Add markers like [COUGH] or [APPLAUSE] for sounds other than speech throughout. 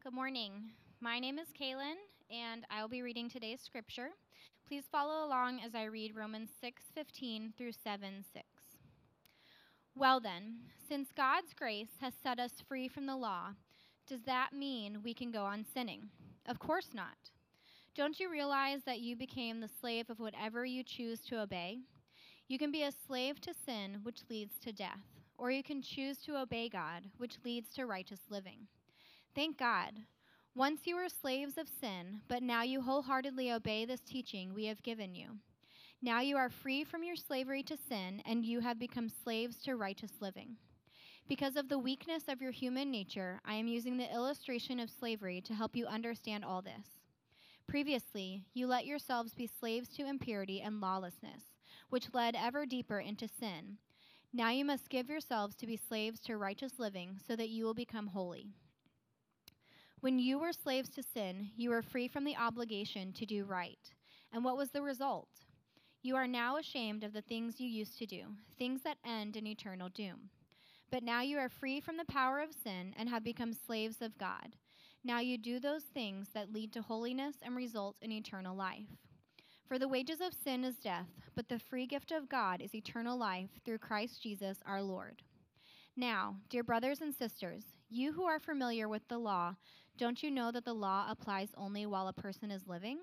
Good morning. My name is Kaylin, and I will be reading today's scripture. Please follow along as I read Romans 6:15 through 7:6. Well then, since God's grace has set us free from the law, does that mean we can go on sinning? Of course not. Don't you realize that you became the slave of whatever you choose to obey? You can be a slave to sin, which leads to death, or you can choose to obey God, which leads to righteous living. Thank God. Once you were slaves of sin, but now you wholeheartedly obey this teaching we have given you. Now you are free from your slavery to sin, and you have become slaves to righteous living. Because of the weakness of your human nature, I am using the illustration of slavery to help you understand all this. Previously, you let yourselves be slaves to impurity and lawlessness, which led ever deeper into sin. Now you must give yourselves to be slaves to righteous living so that you will become holy. When you were slaves to sin, you were free from the obligation to do right. And what was the result? You are now ashamed of the things you used to do, things that end in eternal doom. But now you are free from the power of sin and have become slaves of God. Now you do those things that lead to holiness and result in eternal life. For the wages of sin is death, but the free gift of God is eternal life through Christ Jesus our Lord. Now, dear brothers and sisters, you who are familiar with the law, don't you know that the law applies only while a person is living?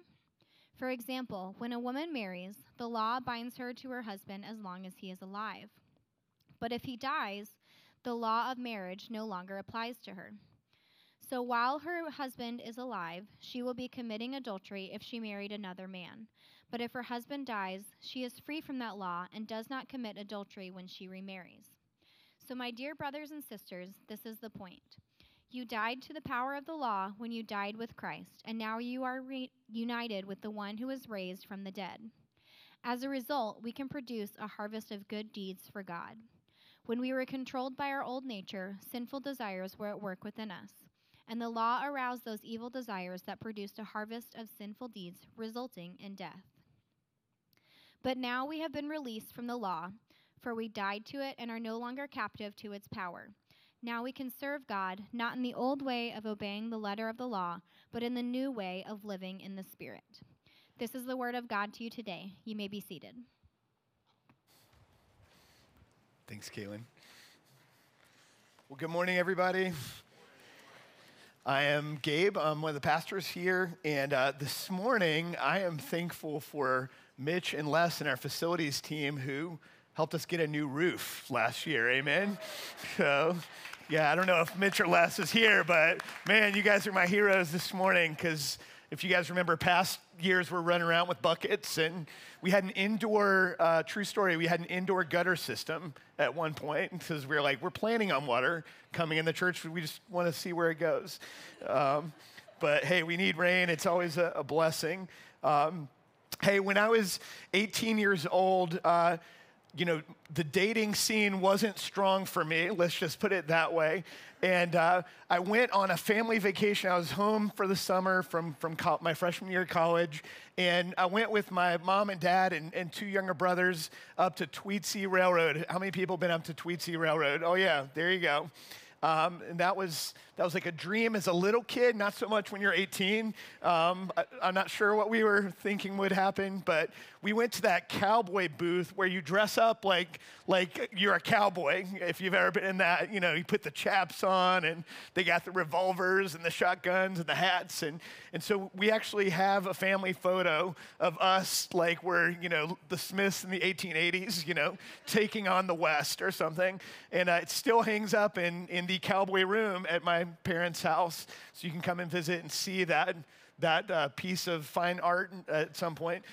For example, when a woman marries, the law binds her to her husband as long as he is alive. But if he dies, the law of marriage no longer applies to her. So while her husband is alive, she will be committing adultery if she married another man. But if her husband dies, she is free from that law and does not commit adultery when she remarries. So, my dear brothers and sisters, this is the point. You died to the power of the law when you died with Christ, and now you are re- united with the one who was raised from the dead. As a result, we can produce a harvest of good deeds for God. When we were controlled by our old nature, sinful desires were at work within us. And the law aroused those evil desires that produced a harvest of sinful deeds, resulting in death. But now we have been released from the law, for we died to it and are no longer captive to its power. Now we can serve God, not in the old way of obeying the letter of the law, but in the new way of living in the Spirit. This is the word of God to you today. You may be seated. Thanks, Caitlin. Well, good morning, everybody. I am Gabe. I'm one of the pastors here. And uh, this morning, I am thankful for Mitch and Les and our facilities team who helped us get a new roof last year. Amen. [LAUGHS] So, yeah, I don't know if Mitch or Les is here, but man, you guys are my heroes this morning because if you guys remember past years, we're running around with buckets and we had an indoor, uh, true story, we had an indoor gutter system at one point because we were like, we're planning on water coming in the church. We just want to see where it goes. Um, but hey, we need rain. It's always a, a blessing. Um, hey, when I was 18 years old, uh, you know, the dating scene wasn't strong for me, let's just put it that way. And uh, I went on a family vacation. I was home for the summer from, from co- my freshman year of college. And I went with my mom and dad and, and two younger brothers up to Tweetsie Railroad. How many people been up to Tweetsie Railroad? Oh, yeah, there you go. Um, and that was, that was like a dream as a little kid, not so much when you're 18. Um, I, I'm not sure what we were thinking would happen, but we went to that cowboy booth where you dress up like, like you're a cowboy. If you've ever been in that, you know, you put the chaps on and they got the revolvers and the shotguns and the hats. And, and so we actually have a family photo of us like we're, you know, the Smiths in the 1880s, you know, taking on the West or something. And uh, it still hangs up in, in the cowboy room at my parents' house. So you can come and visit and see that, that uh, piece of fine art at some point.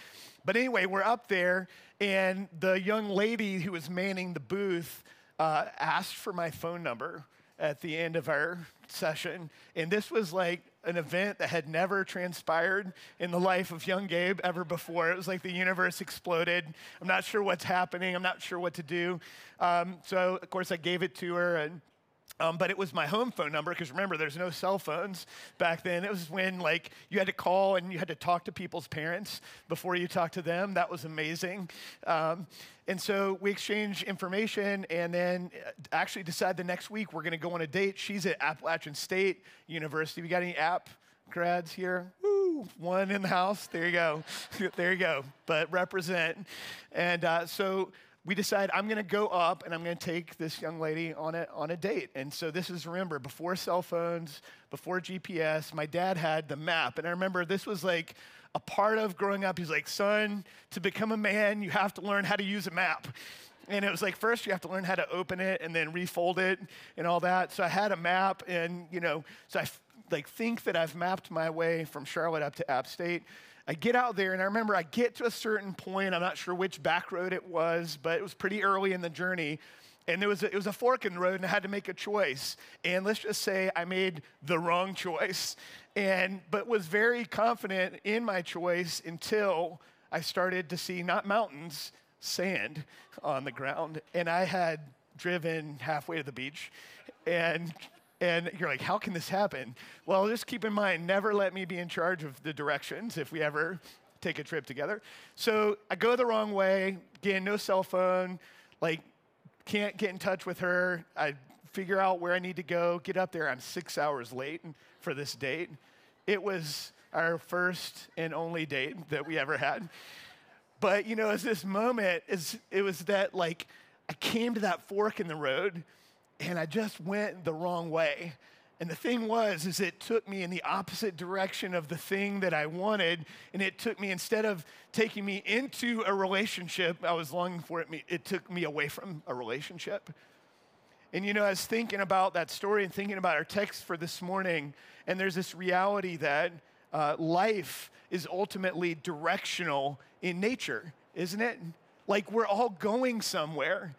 But anyway, we're up there, and the young lady who was manning the booth uh, asked for my phone number at the end of our session. And this was like an event that had never transpired in the life of young Gabe ever before. It was like the universe exploded. I'm not sure what's happening, I'm not sure what to do. Um, so, of course, I gave it to her, and Um, but it was my home phone number because remember, there's no cell phones back then. It was when like you had to call and you had to talk to people's parents before you talked to them. That was amazing. Um, and so we exchanged information and then uh, actually decide the next week we're going to go on a date. She's at Appalachian State University. We got any app grads here? Woo! One in the house. There you go. [LAUGHS] there you go. But represent. And uh, so we decide I'm going to go up and I'm going to take this young lady on a, on a date. And so this is, remember, before cell phones, before GPS, my dad had the map. And I remember this was like a part of growing up. He's like, son, to become a man, you have to learn how to use a map. And it was like, first you have to learn how to open it and then refold it and all that. So I had a map and, you know, so I like think that I've mapped my way from Charlotte up to App State. I get out there, and I remember I get to a certain point. I'm not sure which back road it was, but it was pretty early in the journey. And there was a, it was a fork in the road, and I had to make a choice. And let's just say I made the wrong [LAUGHS] choice, and but was very confident in my choice until I started to see not mountains, sand on the ground, and I had driven halfway to the beach, and and you're like, how can this happen? Well, just keep in mind, never let me be in charge of the directions if we ever take a trip together. So I go the wrong way, again, no cell phone, like, can't get in touch with her. I figure out where I need to go, get up there. I'm six hours late for this date. It was our first and only date that we ever had. But, you know, as this moment, is, it was that, like, I came to that fork in the road and I just went the wrong way. And the thing was, is it took me in the opposite direction of the thing that I wanted. And it took me, instead of taking me into a relationship I was longing for, it, it took me away from a relationship. And you know, I was thinking about that story and thinking about our text for this morning, and there's this reality that uh, life is ultimately directional in nature, isn't it? Like we're all going somewhere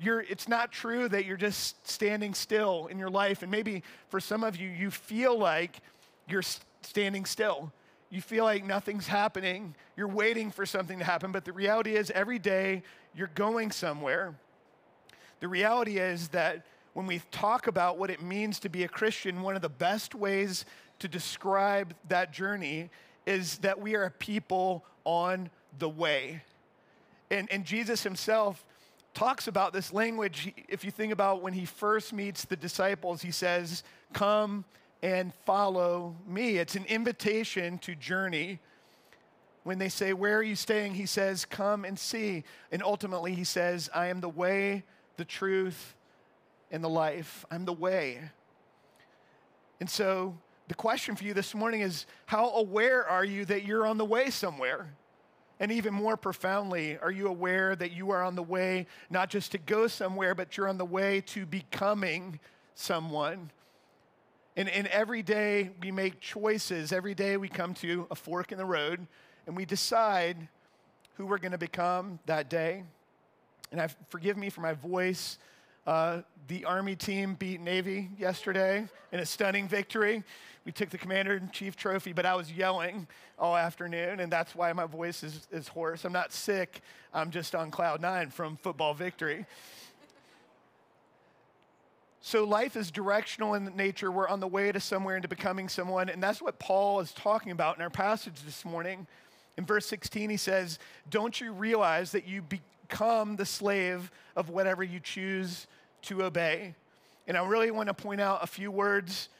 you're, it's not true that you're just standing still in your life. And maybe for some of you, you feel like you're standing still. You feel like nothing's happening. You're waiting for something to happen. But the reality is, every day you're going somewhere. The reality is that when we talk about what it means to be a Christian, one of the best ways to describe that journey is that we are a people on the way. And, and Jesus himself talks about this language. If you think about when he first meets the disciples, he says, Come and follow me. It's an invitation to journey. When they say, Where are you staying? He says, Come and see. And ultimately, he says, I am the way, the truth, and the life. I'm the way. And so, the question for you this morning is How aware are you that you're on the way somewhere? And even more profoundly, are you aware that you are on the way not just to go somewhere, but you're on the way to becoming someone? And, and every day we make choices. Every day we come to a fork in the road and we decide who we're going to become that day. And I, forgive me for my voice. Uh, the Army team beat Navy yesterday in a stunning victory we took the commander in chief trophy, but I was yelling all afternoon, and that's why my voice is, is hoarse. I'm not sick, I'm just on cloud nine from football victory. So life is directional in nature. We're on the way to somewhere into becoming someone. And that's what Paul is talking about in our passage this morning. In verse 16, he says, Don't you realize that you become the slave of whatever you choose to obey? And I really want to point out a few words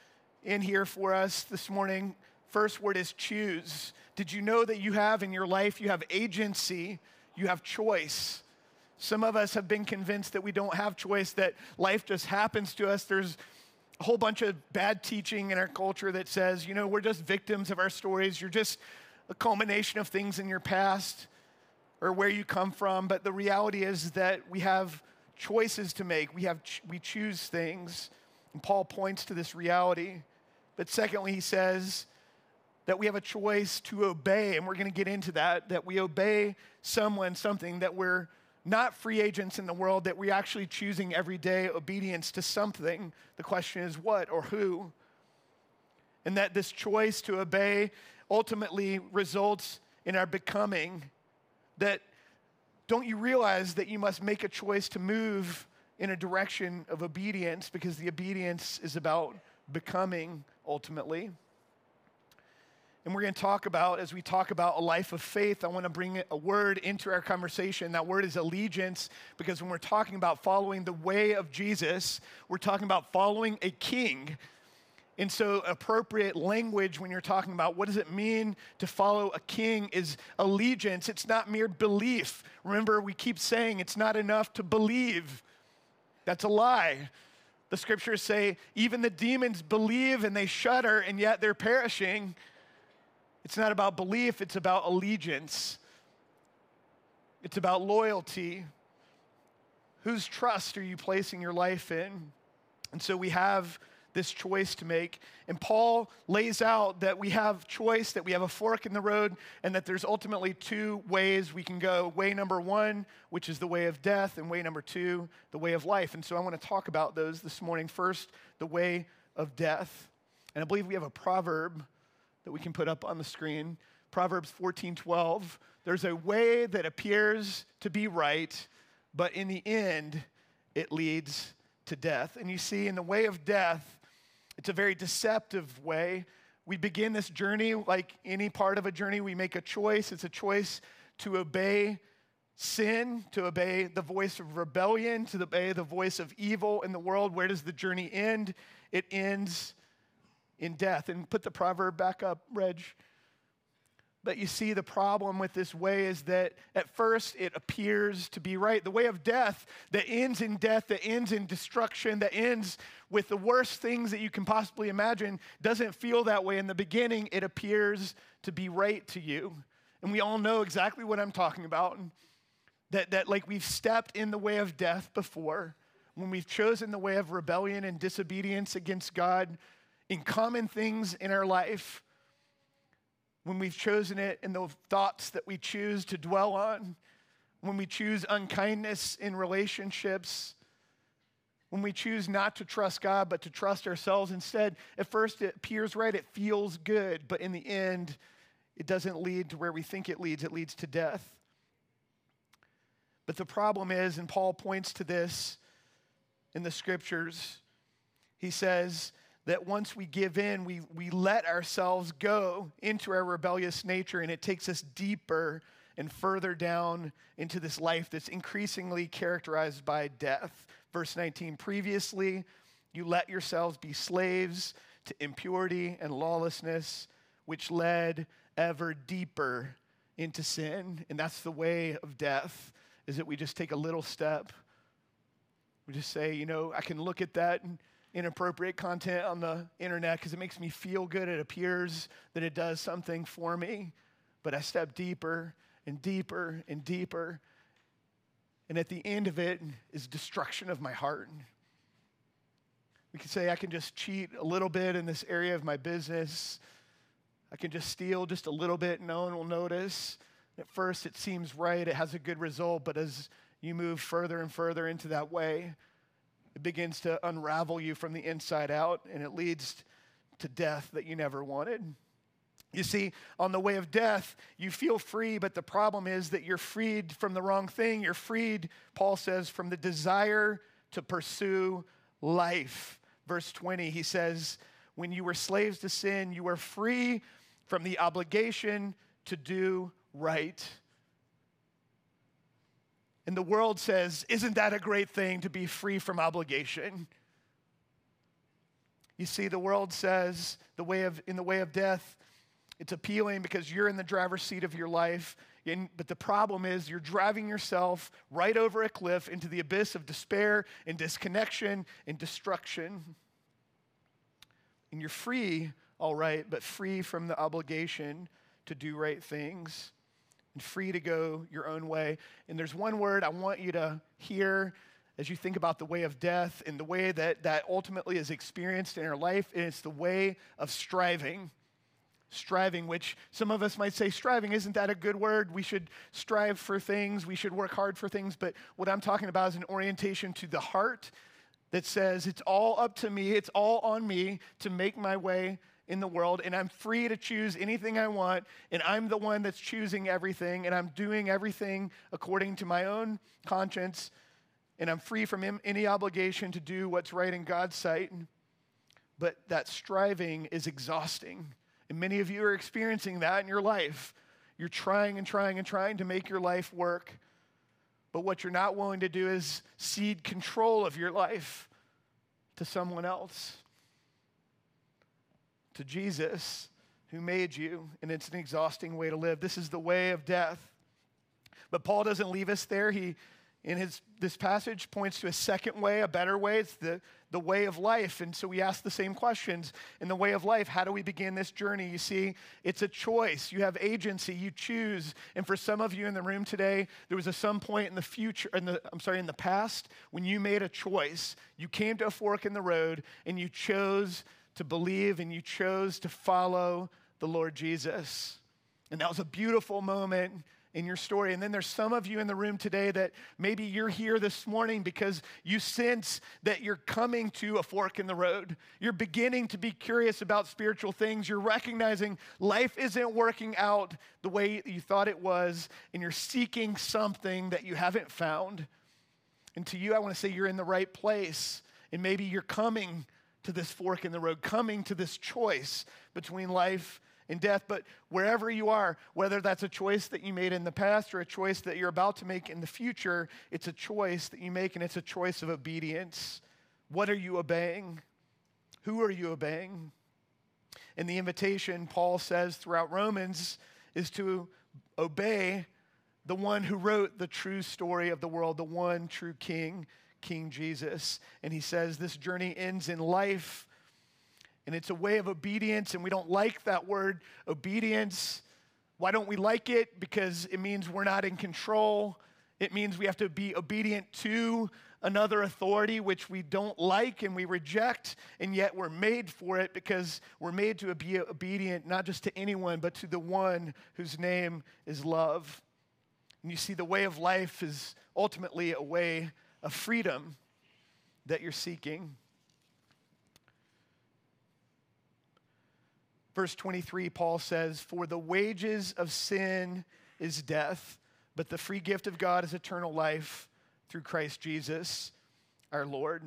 in here for us this morning. First word is choose. Did you know that you have in your life, you have agency, you have choice? Some of us have been convinced that we don't have choice, that life just happens to us. There's a whole bunch of bad teaching in our culture that says, you know, we're just victims of our stories. You're just a culmination of things in your past or where you come from. But the reality is that we have choices to make. We have we choose things. And Paul points to this reality. But secondly, he says that we have a choice to obey, and we're going to get into that, that we obey someone, something, that we're not free agents in the world, that we're actually choosing every day obedience to something. The question is what or who? And that this choice to obey ultimately results in our becoming. That don't you realize that you must make a choice to move in a direction of obedience because the obedience is about becoming ultimately. And we're going to talk about, as we talk about a life of faith, I want to bring a word into our conversation. That word is allegiance, because when we're talking about following the way of Jesus, we're talking about following a king. And so, appropriate language when you're talking about what does it mean to follow a king is allegiance. It's not mere belief. Remember, we keep saying it's not enough to believe. That's a lie. The scriptures say even the demons believe and they shudder, and yet they're perishing. It's not about belief, it's about allegiance. It's about loyalty. Whose trust are you placing your life in? And so we have this choice to make. And Paul lays out that we have choice, that we have a fork in the road, and that there's ultimately two ways we can go. Way number one, which is the way of death, and way number two, the way of life. And so I want to talk about those this morning. First, the way of death. And I believe we have a proverb that we can put up on the screen. Proverbs 14:12. There's a way that appears to be right, but in the end it leads to death. And you see in the way of death, it's a very deceptive way. We begin this journey like any part of a journey, we make a choice. It's a choice to obey sin, to obey the voice of rebellion, to obey the voice of evil in the world. Where does the journey end? It ends in death. And put the proverb back up, Reg. But you see, the problem with this way is that at first it appears to be right. The way of death that ends in death, that ends in destruction, that ends with the worst things that you can possibly imagine doesn't feel that way. In the beginning, it appears to be right to you. And we all know exactly what I'm talking about. That, that like we've stepped in the way of death before, when we've chosen the way of rebellion and disobedience against God in common things in our life when we've chosen it in the thoughts that we choose to dwell on, when we choose unkindness in relationships, when we choose not to trust God but to trust ourselves instead, at first it appears right, it feels good, but in the end, it doesn't lead to where we think it leads, it leads to death. But the problem is, and Paul points to this in the scriptures, he says, that once we give in, we, we let ourselves go into our rebellious nature, and it takes us deeper and further down into this life that's increasingly characterized by death. Verse 19 previously, you let yourselves be slaves to impurity and lawlessness, which led ever deeper into sin. And that's the way of death, is that we just take a little step. We just say, you know, I can look at that and inappropriate content on the internet because it makes me feel good. It appears that it does something for me, but I step deeper and deeper and deeper. And at the end of it is destruction of my heart. We could say I can just cheat a little bit in this area of my business. I can just steal just a little bit, no one will notice. At first, it seems right, it has a good result, but as you move further and further into that way, it begins to unravel you from the inside out, and it leads to death that you never wanted. You see, on the way of death, you feel free, but the problem is that you're freed from the wrong thing. You're freed, Paul says, from the desire to pursue life. Verse 20, he says, When you were slaves to sin, you were free from the obligation to do right. And the world says, Isn't that a great thing to be free from obligation? You see, the world says, the way of, in the way of death, it's appealing because you're in the driver's seat of your life. But the problem is, you're driving yourself right over a cliff into the abyss of despair and disconnection and destruction. And you're free, all right, but free from the obligation to do right things and free to go your own way. And there's one word I want you to hear as you think about the way of death and the way that that ultimately is experienced in our life, and it's the way of striving. Striving, which some of us might say, striving, isn't that a good word? We should strive for things, we should work hard for things. But what I'm talking about is an orientation to the heart that says, it's all up to me, it's all on me to make my way in the world, and I'm free to choose anything I want, and I'm the one that's choosing everything, and I'm doing everything according to my own conscience and I'm free from any obligation to do what's right in God's sight. But that striving is exhausting. And many of you are experiencing that in your life. You're trying and trying and trying to make your life work. But what you're not willing to do is cede control of your life to someone else, to Jesus, who made you. And it's an exhausting way to live. This is the way of death. But Paul doesn't leave us there. He in his this passage points to a second way, a better way. It's the, the way of life. And so we ask the same questions. In the way of life, how do we begin this journey? You see, it's a choice. You have agency, you choose. And for some of you in the room today, there was a some point in the future, in the I'm sorry, in the past, when you made a choice. You came to a fork in the road and you chose to believe and you chose to follow the Lord Jesus. And that was a beautiful moment in your story. And then there's some of you in the room today that maybe you're here this morning because you sense that you're coming to a fork in the road. You're beginning to be curious about spiritual things. You're recognizing life isn't working out the way you thought it was, and you're seeking something that you haven't found. And to you, I want to say you're in the right place. And maybe you're coming to this fork in the road, coming to this choice between life and death. But wherever you are, whether that's a choice that you made in the past or a choice that you're about to make in the future, it's a choice that you make and it's a choice of obedience. What are you obeying? Who are you obeying? And the invitation, Paul says throughout Romans, is to obey the one who wrote the true story of the world, the one true king, King Jesus. And he says this journey ends in life and it's a way of obedience, and we don't like that word obedience. Why don't we like it? Because it means we're not in control. It means we have to be obedient to another authority, which we don't like and we reject, and yet we're made for it because we're made to be obedient not just to anyone, but to the one whose name is love. And you see, the way of life is ultimately a way of freedom that you're seeking. Verse 23, Paul says, For the wages of sin is death, but the free gift of God is eternal life through Christ Jesus our Lord.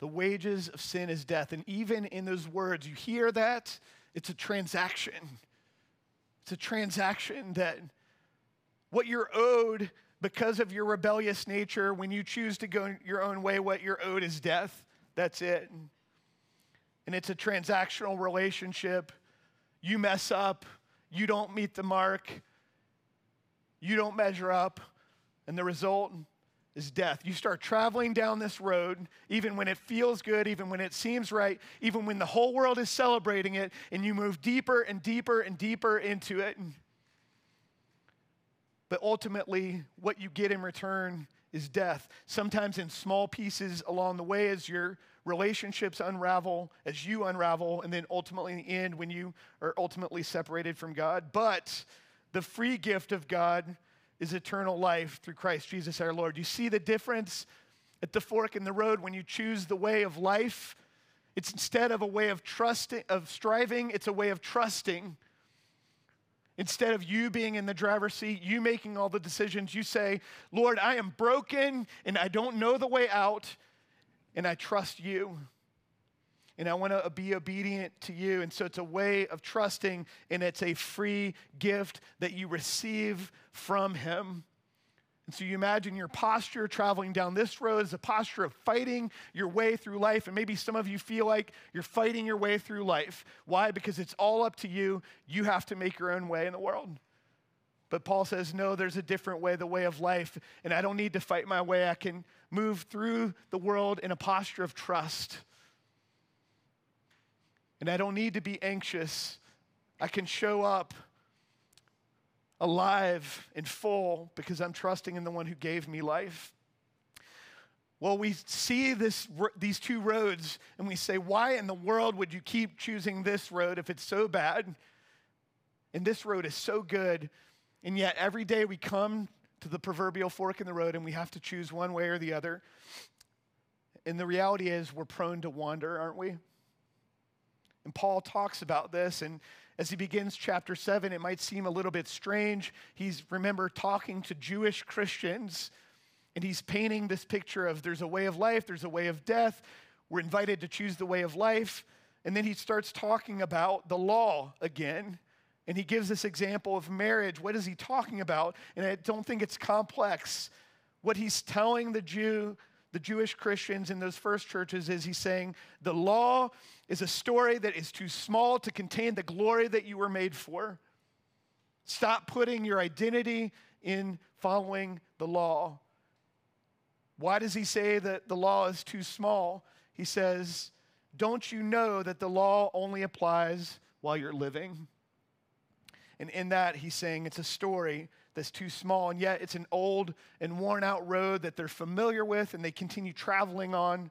The wages of sin is death. And even in those words, you hear that? It's a transaction. It's a transaction that what you're owed because of your rebellious nature, when you choose to go your own way, what you're owed is death. That's it and it's a transactional relationship. You mess up, you don't meet the mark, you don't measure up, and the result is death. You start traveling down this road, even when it feels good, even when it seems right, even when the whole world is celebrating it, and you move deeper and deeper and deeper into it. But ultimately, what you get in return is death, sometimes in small pieces along the way as you're relationships unravel as you unravel, and then ultimately in the end when you are ultimately separated from God. But the free gift of God is eternal life through Christ Jesus our Lord. You see the difference at the fork in the road when you choose the way of life. It's instead of a way of trusting, of striving, it's a way of trusting. Instead of you being in the driver's seat, you making all the decisions, you say, Lord, I am broken and I don't know the way out and I trust you. And I want to be obedient to you. And so it's a way of trusting, and it's a free gift that you receive from Him. And so you imagine your posture traveling down this road is a posture of fighting your way through life. And maybe some of you feel like you're fighting your way through life. Why? Because it's all up to you. You have to make your own way in the world. But Paul says, no, there's a different way, the way of life. And I don't need to fight my way. I can move through the world in a posture of trust. And I don't need to be anxious. I can show up alive and full because I'm trusting in the one who gave me life. Well, we see this, these two roads and we say, why in the world would you keep choosing this road if it's so bad? And this road is so good. And yet, every day we come to the proverbial fork in the road and we have to choose one way or the other. And the reality is, we're prone to wander, aren't we? And Paul talks about this. And as he begins chapter 7, it might seem a little bit strange. He's, remember, talking to Jewish Christians. And he's painting this picture of there's a way of life, there's a way of death. We're invited to choose the way of life. And then he starts talking about the law again. And he gives this example of marriage. What is he talking about? And I don't think it's complex. What he's telling the Jew, the Jewish Christians in those first churches is he's saying the law is a story that is too small to contain the glory that you were made for. Stop putting your identity in following the law. Why does he say that the law is too small? He says, Don't you know that the law only applies while you're living? And in that, he's saying it's a story that's too small, and yet it's an old and worn out road that they're familiar with and they continue traveling on.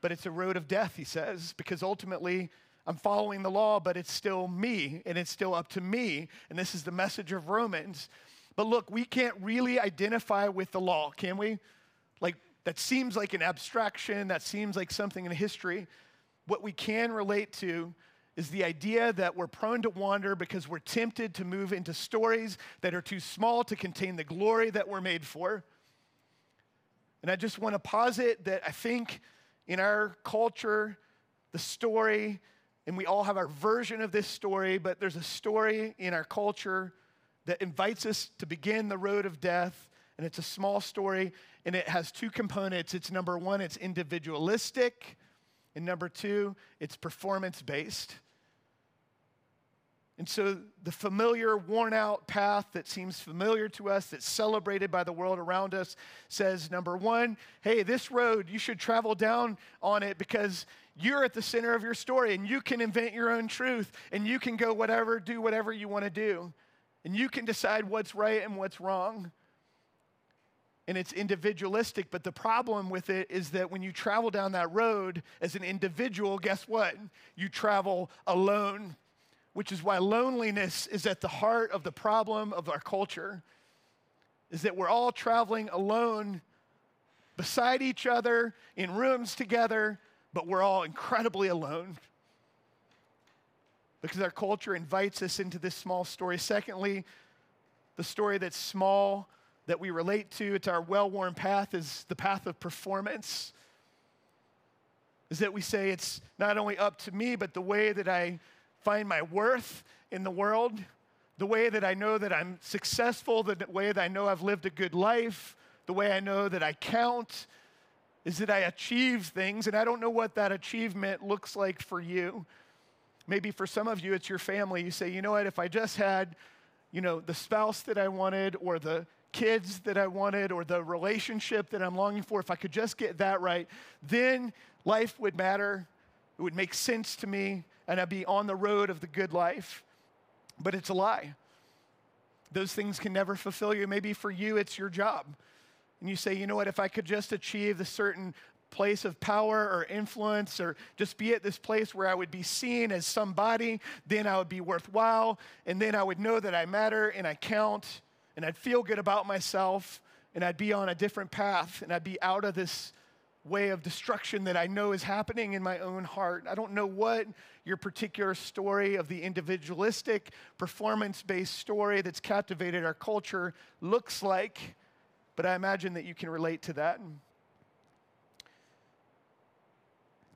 But it's a road of death, he says, because ultimately I'm following the law, but it's still me and it's still up to me. And this is the message of Romans. But look, we can't really identify with the law, can we? Like, that seems like an abstraction, that seems like something in history. What we can relate to is the idea that we're prone to wander because we're tempted to move into stories that are too small to contain the glory that we're made for. And I just want to posit that I think in our culture, the story, and we all have our version of this story, but there's a story in our culture that invites us to begin the road of death. And it's a small story, and it has two components. It's number one, it's individualistic, and number two, it's performance based. And so, the familiar, worn out path that seems familiar to us, that's celebrated by the world around us, says number one, hey, this road, you should travel down on it because you're at the center of your story and you can invent your own truth and you can go whatever, do whatever you want to do. And you can decide what's right and what's wrong. And it's individualistic, but the problem with it is that when you travel down that road as an individual, guess what? You travel alone, which is why loneliness is at the heart of the problem of our culture. Is that we're all traveling alone beside each other in rooms together, but we're all incredibly alone because our culture invites us into this small story. Secondly, the story that's small that we relate to, it's our well worn path, is the path of performance. Is that we say it's not only up to me, but the way that I find my worth in the world, the way that I know that I'm successful, the way that I know I've lived a good life, the way I know that I count, is that I achieve things. And I don't know what that achievement looks like for you. Maybe for some of you, it's your family. You say, you know what, if I just had, you know, the spouse that I wanted or the kids that I wanted or the relationship that I'm longing for, if I could just get that right, then life would matter. It would make sense to me, and I'd be on the road of the good life. But it's a lie. Those things can never fulfill you. Maybe for you, it's your job. And you say, you know what, if I could just achieve the certain place of power or influence or just be at this place where I would be seen as somebody, then I would be worthwhile. And then I would know that I matter and I count and I'd feel good about myself and I'd be on a different path and I'd be out of this way of destruction that I know is happening in my own heart. I don't know what your particular story of the individualistic, performance based story that's captivated our culture looks like, but I imagine that you can relate to that.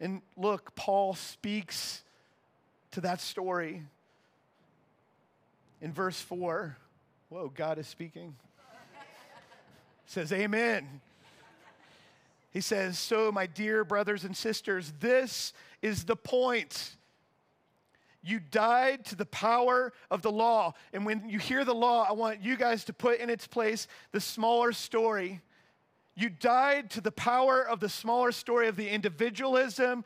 And look, Paul speaks to that story in verse 4. Whoa, God is speaking. says, Amen. He says, So, my dear brothers and sisters, this is the point. You died to the power of the law. And when you hear the law, I want you guys to put in its place the smaller story you died to the power of the smaller story of the individualism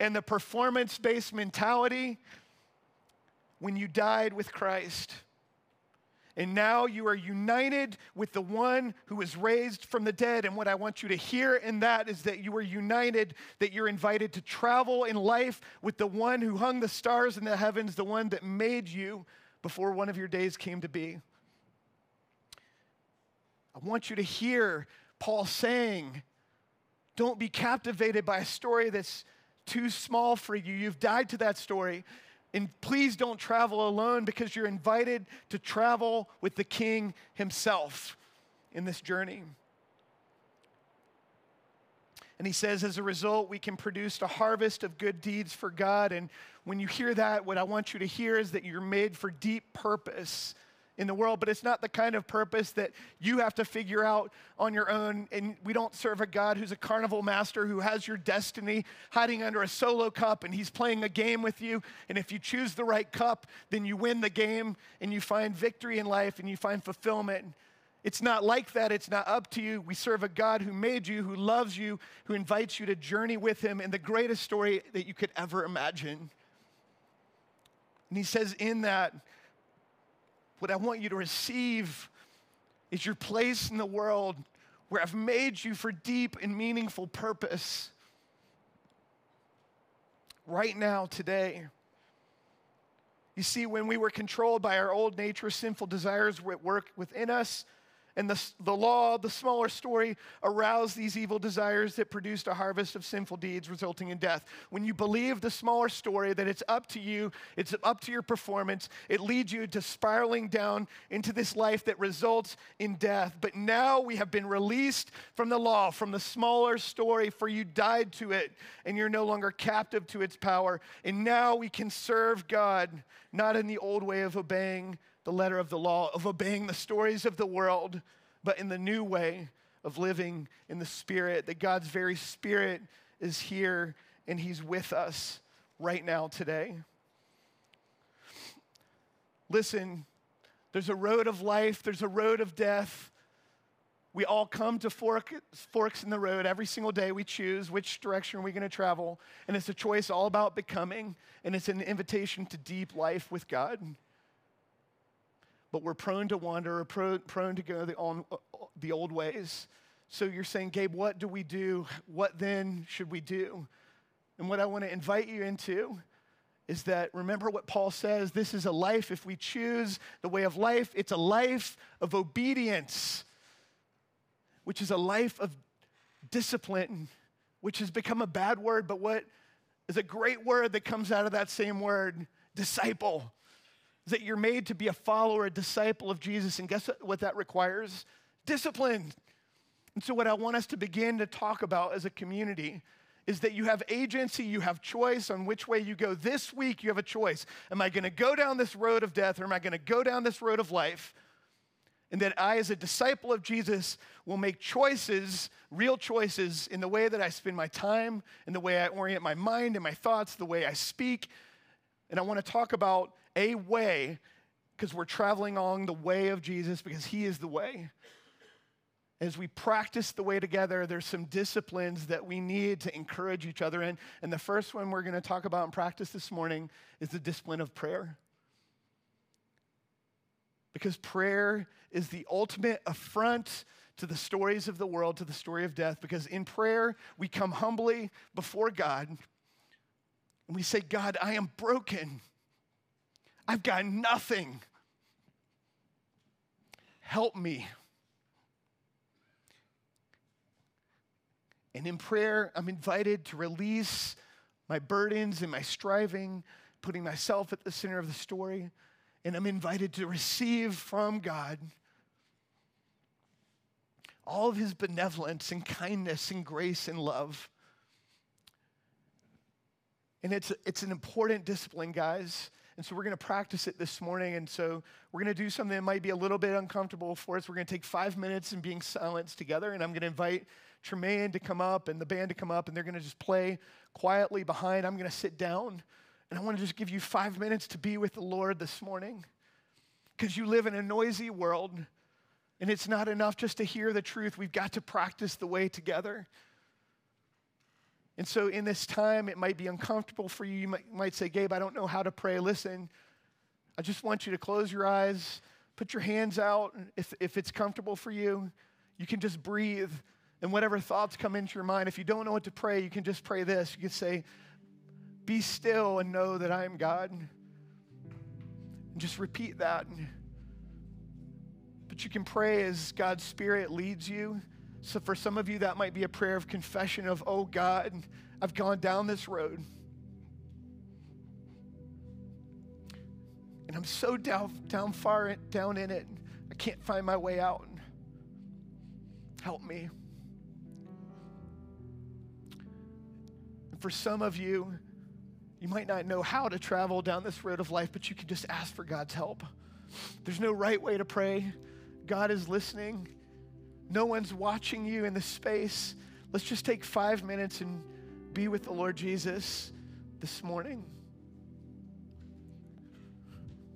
and the performance based mentality when you died with Christ. And now you are united with the one who was raised from the dead. And what I want you to hear in that is that you are united, that you're invited to travel in life with the one who hung the stars in the heavens, the one that made you before one of your days came to be. I want you to hear Paul saying, don't be captivated by a story that's too small for you. You've died to that story. And please don't travel alone because you're invited to travel with the king himself in this journey. And he says, as a result, we can produce a harvest of good deeds for God. And when you hear that, what I want you to hear is that you're made for deep purpose in the world, but it's not the kind of purpose that you have to figure out on your own. And we don't serve a God who's a carnival master who has your destiny hiding under a solo cup and he's playing a game with you. And if you choose the right cup, then you win the game and you find victory in life and you find fulfillment. It's not like that. It's not up to you. We serve a God who made you, who loves you, who invites you to journey with him in the greatest story that you could ever imagine. And he says, in that, what I want you to receive is your place in the world where I've made you for deep and meaningful purpose. Right now, today. You see, when we were controlled by our old nature, sinful desires were at work within us and the, the law, the smaller story, aroused these evil desires that produced a harvest of sinful deeds resulting in death. When you believe the smaller story, that it's up to you, it's up to your performance, it leads you to spiraling down into this life that results in death. But now we have been released from the law, from the smaller story, for you died to it, and you're no longer captive to its power. And now we can serve God, not in the old way of obeying the letter of the law, of obeying the stories of the world, but in the new way of living in the Spirit, that God's very Spirit is here and He's with us right now today. Listen, there's a road of life, there's a road of death. We all come to fork, forks in the road every single day. We choose which direction are we going to travel. And it's a choice all about becoming, and it's an invitation to deep life with God but we're prone to wander, or prone to go the, on, uh, the old ways. So you're saying, Gabe, what do we do? What then should we do? And what I want to invite you into is that remember what Paul says this is a life, if we choose the way of life, it's a life of obedience, which is a life of discipline, which has become a bad word, but what is a great word that comes out of that same word disciple that you're made to be a follower, a disciple of Jesus. And guess what that requires? Discipline. And so, what I want us to begin to talk about as a community is that you have agency, you have choice on which way you go. This week, you have a choice. Am I going to go down this road of death or am I going to go down this road of life? And that I, as a disciple of Jesus, will make choices, real choices, in the way that I spend my time, in the way I orient my mind and my thoughts, the way I speak. And I want to talk about a way because we're traveling along the way of Jesus because he is the way. As we practice the way together, there's some disciplines that we need to encourage each other in. And the first one we're going to talk about and practice this morning is the discipline of prayer. Because prayer is the ultimate affront to the stories of the world, to the story of death. Because in prayer, we come humbly before God and we say, God, I am broken. I've got nothing. Help me. And in prayer, I'm invited to release my burdens and my striving, putting myself at the center of the story. And I'm invited to receive from God all of his benevolence and kindness and grace and love. And it's, it's an important discipline, guys. And so we're going to practice it this morning. And so we're going to do something that might be a little bit uncomfortable for us. We're going to take five minutes and being silenced together. And I'm going to invite Tremaine to come up and the band to come up, and they're going to just play quietly behind. I'm going to sit down. And I want to just give you five minutes to be with the Lord this morning. Because you live in a noisy world, and it's not enough just to hear the truth. We've got to practice the way together. And so, in this time, it might be uncomfortable for you. You might, might, say, Gabe, I don't know how to pray. Listen, I just want you to close your eyes, put your hands out. If, if it's comfortable for you, you can just breathe. And whatever thoughts come into your mind, if you don't know what to pray, you can just pray this. You can say, Be still and know that I am God. And just repeat that. But you can pray as God's Spirit leads you. So, for some of you, that might be a prayer of confession of, oh God, I've gone down this road. And I'm so down, down far down in it, I can't find my way out. Help me. for some of you, you might not know how to travel down this road of life, but you can just ask for God's help. There's no right way to pray. God is listening. No one's watching you in this space. Let's just take five minutes and be with the Lord Jesus this morning.